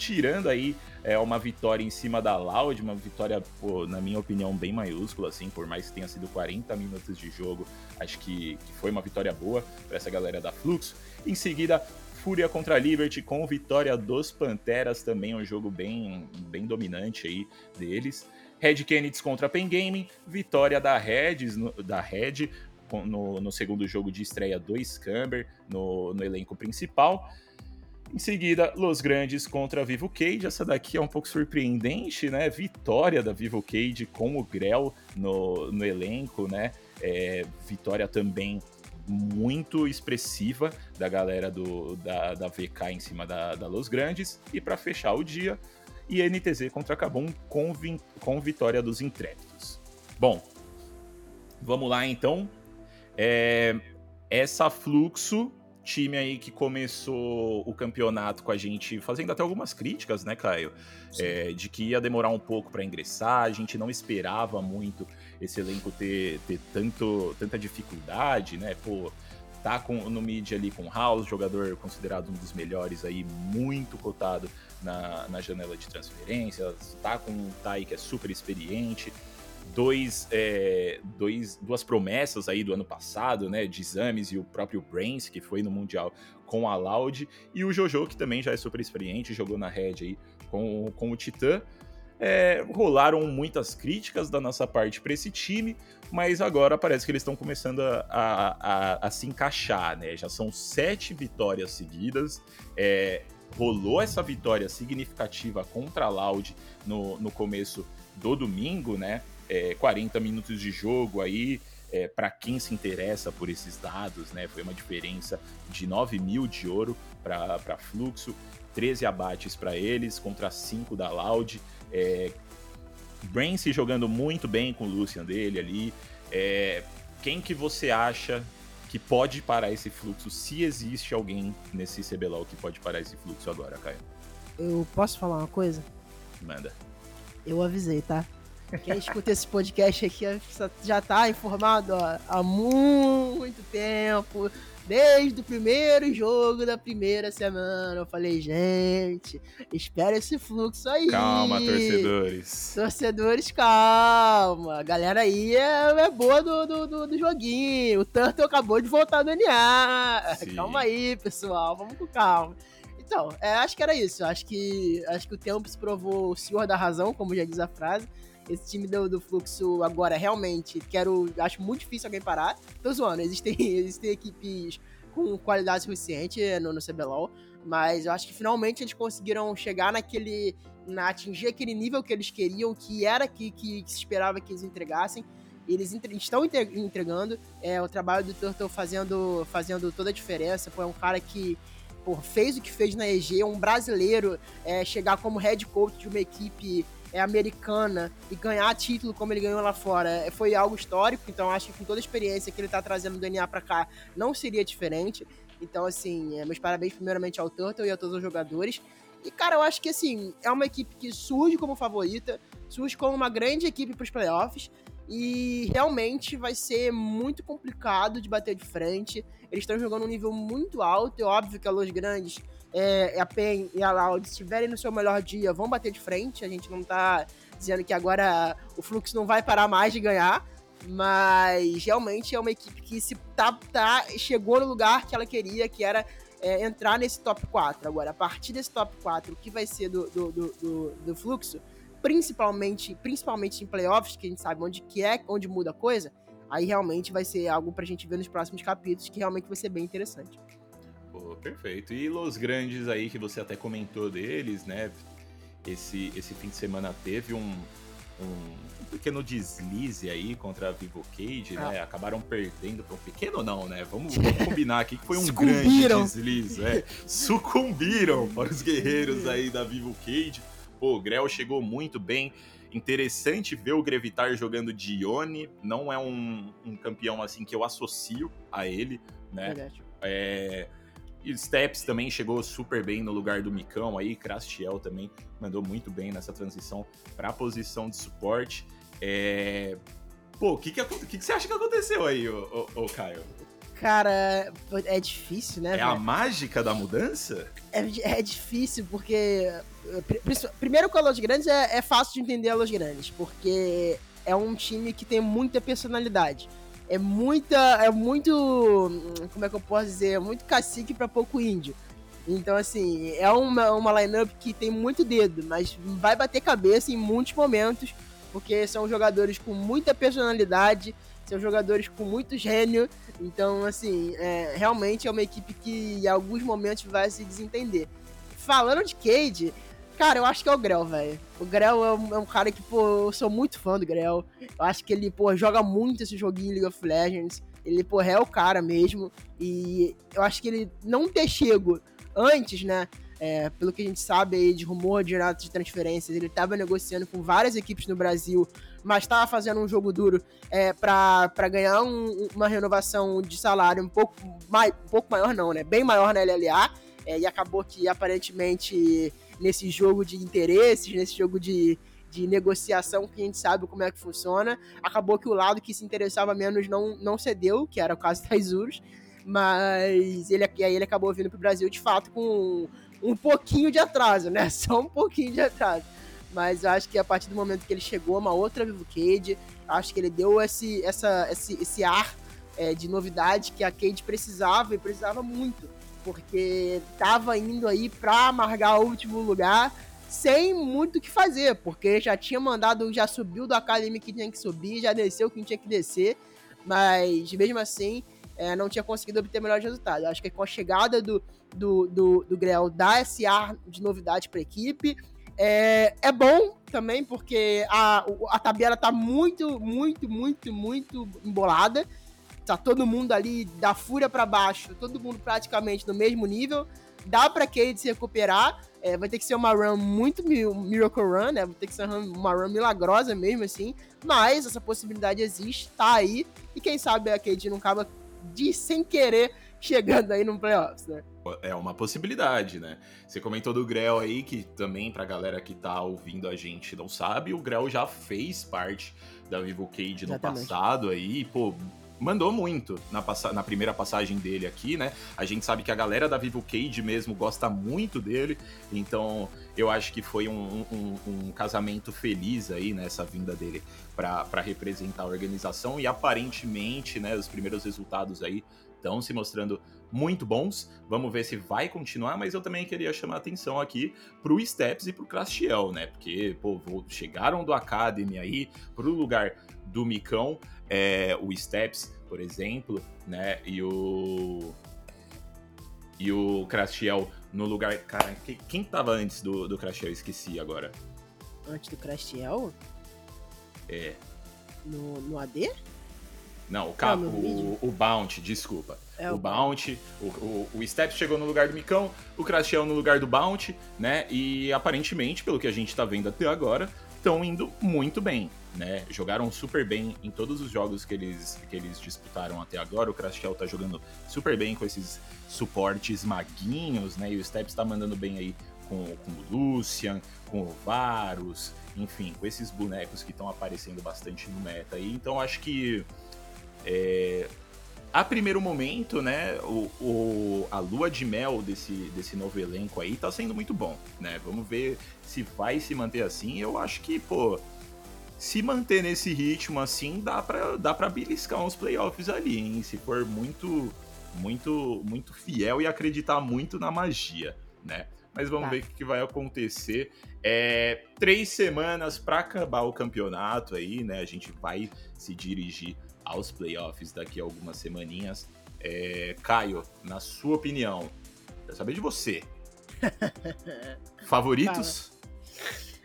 tirando aí é, uma vitória em cima da Loud, uma vitória, pô, na minha opinião, bem maiúscula, assim, por mais que tenha sido 40 minutos de jogo, acho que, que foi uma vitória boa para essa galera da Fluxo. Em seguida, Fúria contra Liberty com vitória dos Panteras, também um jogo bem, bem dominante aí deles. Red Kennedy contra Pen Gaming, vitória da Red, da Red no, no, segundo jogo de estreia do Scamber no, no elenco principal. Em seguida, Los Grandes contra Vivo Cage. Essa daqui é um pouco surpreendente, né? Vitória da Vivo Cage com o Grell no, no elenco, né? É, vitória também muito expressiva da galera do, da, da VK em cima da, da Los Grandes. E para fechar o dia, INTZ contra Cabum com, com vitória dos Intrépidos. Bom, vamos lá então. É, essa Fluxo, time aí que começou o campeonato com a gente fazendo até algumas críticas, né, Caio? É, de que ia demorar um pouco para ingressar, a gente não esperava muito esse elenco ter, ter tanto, tanta dificuldade, né? Pô, tá com, no mid ali com House, jogador considerado um dos melhores aí, muito cotado na, na janela de transferências, tá com um Tai que é super experiente, dois, é, dois, duas promessas aí do ano passado, né, de exames e o próprio Brains, que foi no Mundial com a Loud, e o Jojo, que também já é super experiente, jogou na Red aí com, com o Titã, é, rolaram muitas críticas da nossa parte para esse time, mas agora parece que eles estão começando a, a, a, a, se encaixar, né? Já são sete vitórias seguidas. É, rolou essa vitória significativa contra a Loud no, no começo do domingo, né? É, 40 minutos de jogo aí. É, para quem se interessa por esses dados, né? Foi uma diferença de 9 mil de ouro para Fluxo, 13 abates para eles contra 5 da Loud. É, Brance jogando muito bem com o Lucian dele ali. É, quem que você acha que pode parar esse fluxo? Se existe alguém nesse CBLOL que pode parar esse fluxo agora, Caio? Eu posso falar uma coisa? Manda. Eu avisei, tá? Quem escuta esse podcast aqui já tá informado ó, há muito tempo desde o primeiro jogo da primeira semana. Eu falei, gente, espera esse fluxo aí. Calma, torcedores. Torcedores, calma. A galera aí é, é boa do, do, do, do, joguinho. O Turtle acabou de voltar do NA. Sim. Calma aí, pessoal. Vamos com calma. Então, é, acho que era isso. Acho que, acho que o tempo se provou o senhor da razão, como já diz a frase. Esse time do, do fluxo agora realmente quero. Acho muito difícil alguém parar. Tô zoando, existem, <laughs> existem equipes com qualidade suficiente no, no CBLOL. Mas eu acho que finalmente eles conseguiram chegar naquele. Na, atingir aquele nível que eles queriam, que era que, que, que se esperava que eles entregassem. Eles entre, estão entregando. É, o trabalho do Turtle fazendo, fazendo toda a diferença. Foi um cara que fez o que fez na EG, um brasileiro é, chegar como head coach de uma equipe é americana e ganhar título como ele ganhou lá fora é, foi algo histórico, então acho que com toda a experiência que ele tá trazendo do DNA para cá, não seria diferente. Então, assim, é, meus parabéns primeiramente ao Turtle e a todos os jogadores. E, cara, eu acho que, assim, é uma equipe que surge como favorita, surge como uma grande equipe para os playoffs, e realmente vai ser muito complicado de bater de frente. Eles estão jogando um nível muito alto, é óbvio que a Los Grandes é, a PEN e a Loud estiverem no seu melhor dia, vão bater de frente. A gente não tá dizendo que agora o Fluxo não vai parar mais de ganhar, mas realmente é uma equipe que se tá, tá chegou no lugar que ela queria, que era é, entrar nesse top 4. Agora, a partir desse top 4, o que vai ser do, do, do, do, do Fluxo, principalmente, principalmente em playoffs, que a gente sabe onde que é, onde muda a coisa, aí realmente vai ser algo pra gente ver nos próximos capítulos, que realmente vai ser bem interessante. Pô, perfeito. E Los Grandes aí, que você até comentou deles, né? Esse, esse fim de semana teve um, um pequeno deslize aí contra a Vivo Cage, né? ah. né? Acabaram perdendo. Um pequeno não, né? Vamos, <laughs> vamos combinar aqui que foi um grande deslize. É. Sucumbiram para os guerreiros aí da Vivo Cage. Pô, o Grell chegou muito bem. Interessante ver o Grevitar jogando Dione. Não é um, um campeão assim que eu associo a ele, né? Verdade. É, e Steps também chegou super bem no lugar do Micão aí, Crastiel também mandou muito bem nessa transição para a posição de suporte. É... Pô, o que, que, que, que, você acha que aconteceu aí, ô, ô, ô Caio? Cara, é difícil, né? É a mágica da mudança? É, é difícil, porque. Primeiro com a Los Grandes é, é fácil de entender a Los Grandes, porque é um time que tem muita personalidade. É muita. É muito. Como é que eu posso dizer? É muito cacique para pouco índio. Então, assim, é uma, uma lineup que tem muito dedo, mas vai bater cabeça em muitos momentos, porque são jogadores com muita personalidade, são jogadores com muito gênio. Então, assim, é, realmente é uma equipe que em alguns momentos vai se desentender. Falando de Cade, cara, eu acho que é o Grell, velho. O Grell é um, é um, cara que, pô, eu sou muito fã do Grell. Eu acho que ele, pô, joga muito esse joguinho League of Legends. Ele, pô, é o cara mesmo. E eu acho que ele não ter chego antes, né? É, pelo que a gente sabe aí de rumor de ato de transferências, ele estava negociando com várias equipes no Brasil, mas estava fazendo um jogo duro é, para ganhar um, uma renovação de salário um pouco, mai, um pouco maior, não, né? Bem maior na LLA. É, e acabou que aparentemente nesse jogo de interesses, nesse jogo de, de negociação que a gente sabe como é que funciona, acabou que o lado que se interessava menos não, não cedeu, que era o caso <laughs> da Isurus. Mas ele, aí ele acabou vindo pro Brasil de fato com um pouquinho de atraso, né? <laughs> Só um pouquinho de atraso. Mas acho que a partir do momento que ele chegou, uma outra Vivo Cade, acho que ele deu esse, essa, esse, esse ar é, de novidade que a Cade precisava e precisava muito. Porque tava indo aí pra amargar o último lugar sem muito o que fazer, porque já tinha mandado, já subiu do Academy que tinha que subir, já desceu quem tinha que descer, mas mesmo assim é, não tinha conseguido obter melhores resultados. Acho que com a chegada do, do, do, do Grell dá esse ar de novidade para a equipe. É, é bom também, porque a, a tabela tá muito, muito, muito, muito embolada. Tá todo mundo ali da fúria para baixo, todo mundo praticamente no mesmo nível. Dá para Cade se recuperar. É, vai ter que ser uma run muito miracle run, né? Vai ter que ser uma run milagrosa mesmo, assim. Mas essa possibilidade existe, tá aí. E quem sabe a Cade não acaba de sem querer chegando aí no playoffs, né? É uma possibilidade, né? Você comentou do Grell aí, que também pra galera que tá ouvindo a gente não sabe, o Grell já fez parte da Vivo Cage no passado aí, pô, mandou muito na, na, primeira passagem dele aqui, né? A gente sabe que a galera da Vivo Cage mesmo gosta muito dele, então eu acho que foi um, um, um casamento feliz aí nessa vinda dele para representar a organização e aparentemente, né, os primeiros resultados aí estão se mostrando muito bons. Vamos ver se vai continuar, mas eu também queria chamar a atenção aqui pro Steps e pro Crastiel, né? Porque, pô, chegaram do Academy aí pro lugar do Micão, é, o Steps, por exemplo, né? E o. E o Crastiel no lugar. Cara, quem tava antes do, do Crastiel? Esqueci agora. Antes do Crastiel? É. No, no AD? Não, o, Cap, o, o Bounty, desculpa. É o, o Bounty, o, o, o Step chegou no lugar do Micão, o Crastiel no lugar do Bounty, né? E aparentemente, pelo que a gente tá vendo até agora, estão indo muito bem, né? Jogaram super bem em todos os jogos que eles, que eles disputaram até agora. O Crastiel tá jogando super bem com esses suportes maguinhos, né? E o Step está mandando bem aí com, com o Lucian, com o Varus, enfim, com esses bonecos que estão aparecendo bastante no meta aí. Então acho que é, a primeiro momento, né, o, o, a lua de mel desse, desse novo elenco aí tá sendo muito bom, né? Vamos ver se vai se manter assim. Eu acho que, pô, se manter nesse ritmo assim, dá pra, dá pra beliscar uns playoffs ali, hein? Se for muito, muito, muito fiel e acreditar muito na magia, né? Mas vamos tá. ver o que vai acontecer. É, três semanas para acabar o campeonato aí, né? A gente vai se dirigir aos playoffs daqui a algumas semaninhas. É, Caio, na sua opinião, quero saber de você. <laughs> Favoritos?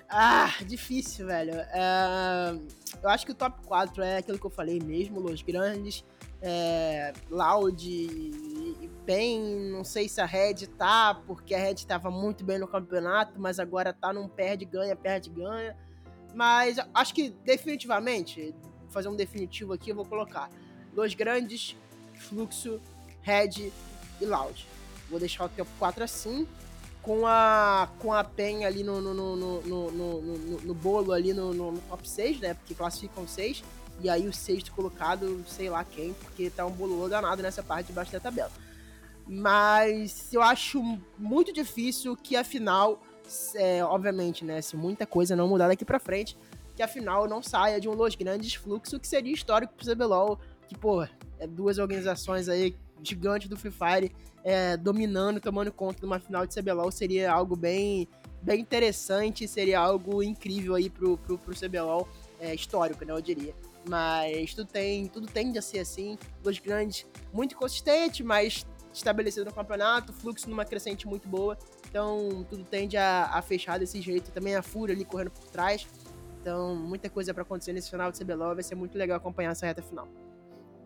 Ah, difícil, velho. É, eu acho que o top 4 é aquilo que eu falei mesmo, Los Grandes, é, Loud e bem, não sei se a Red tá, porque a Red tava muito bem no campeonato, mas agora tá num perde-ganha, perde-ganha. Mas acho que definitivamente, fazer um definitivo aqui, eu vou colocar Los Grandes, Fluxo, Red e Loud. Vou deixar o top 4 assim, com a, com a PEN ali no, no, no, no, no, bolo ali no, no, top 6, né? Porque classificam 6. E aí o sexto colocado, sei lá quem, porque tá um bololô danado nessa parte de baixo da tabela. Mas eu acho muito difícil que a final, é, obviamente, né, se muita coisa não mudar daqui para frente, que a final não saia de um Los Grandes fluxo que seria histórico pro CBLOL, que, pô, é duas organizações aí gigantes do Free Fire é, dominando, tomando conta de uma final de CBLOL seria algo bem, bem interessante, seria algo incrível aí pro, pro, pro CBLOL, é, histórico, né, eu diria. Mas tudo, tem, tudo tende a ser assim, Los Grandes muito consistente, mas estabelecido no campeonato, fluxo numa crescente muito boa. Então, tudo tende a, a fechar desse jeito. Também a Fúria ali correndo por trás. Então, muita coisa para acontecer nesse final de CBLOL. Vai ser muito legal acompanhar essa reta final.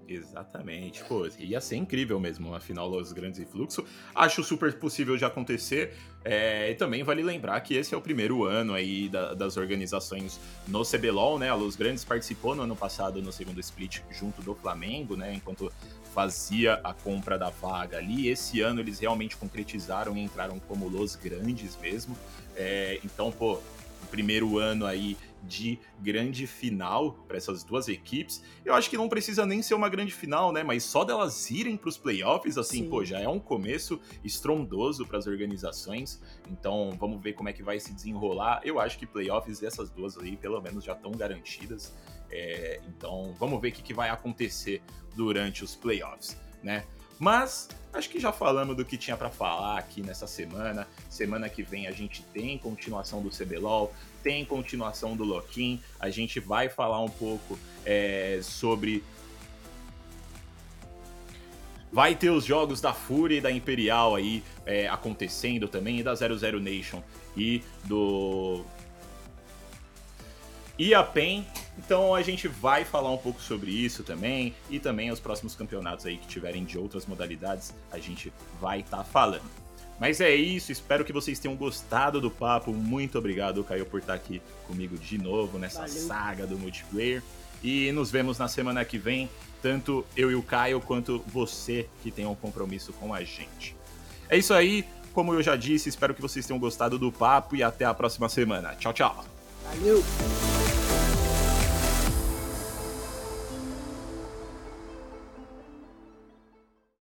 Exatamente. Pô, ia ser incrível mesmo, afinal, Los Grandes e Fluxo. Acho super possível de acontecer. É, e também vale lembrar que esse é o primeiro ano aí da, das organizações no CBLOL, né? A Los Grandes participou no ano passado no segundo split junto do Flamengo, né? Enquanto fazia a compra da vaga ali. Esse ano eles realmente concretizaram e entraram como Los Grandes mesmo. É, então, pô, primeiro ano aí de grande final para essas duas equipes. Eu acho que não precisa nem ser uma grande final, né? Mas só delas irem para os playoffs, assim, Sim. pô, já é um começo estrondoso para as organizações. Então, vamos ver como é que vai se desenrolar. Eu acho que playoffs dessas duas aí, pelo menos, já estão garantidas. É, então, vamos ver o que, que vai acontecer durante os playoffs, né? Mas acho que já falamos do que tinha para falar aqui nessa semana. Semana que vem a gente tem continuação do CBLOL, tem continuação do Loquim. A gente vai falar um pouco é, sobre. Vai ter os jogos da Fúria e da Imperial aí é, acontecendo também, e da 00 Nation e do e a PEN. Então a gente vai falar um pouco sobre isso também e também os próximos campeonatos aí que tiverem de outras modalidades, a gente vai estar tá falando. Mas é isso, espero que vocês tenham gostado do papo. Muito obrigado, Caio, por estar aqui comigo de novo nessa Valeu. saga do multiplayer. E nos vemos na semana que vem, tanto eu e o Caio, quanto você que tem um compromisso com a gente. É isso aí, como eu já disse, espero que vocês tenham gostado do papo e até a próxima semana. Tchau, tchau. Valeu!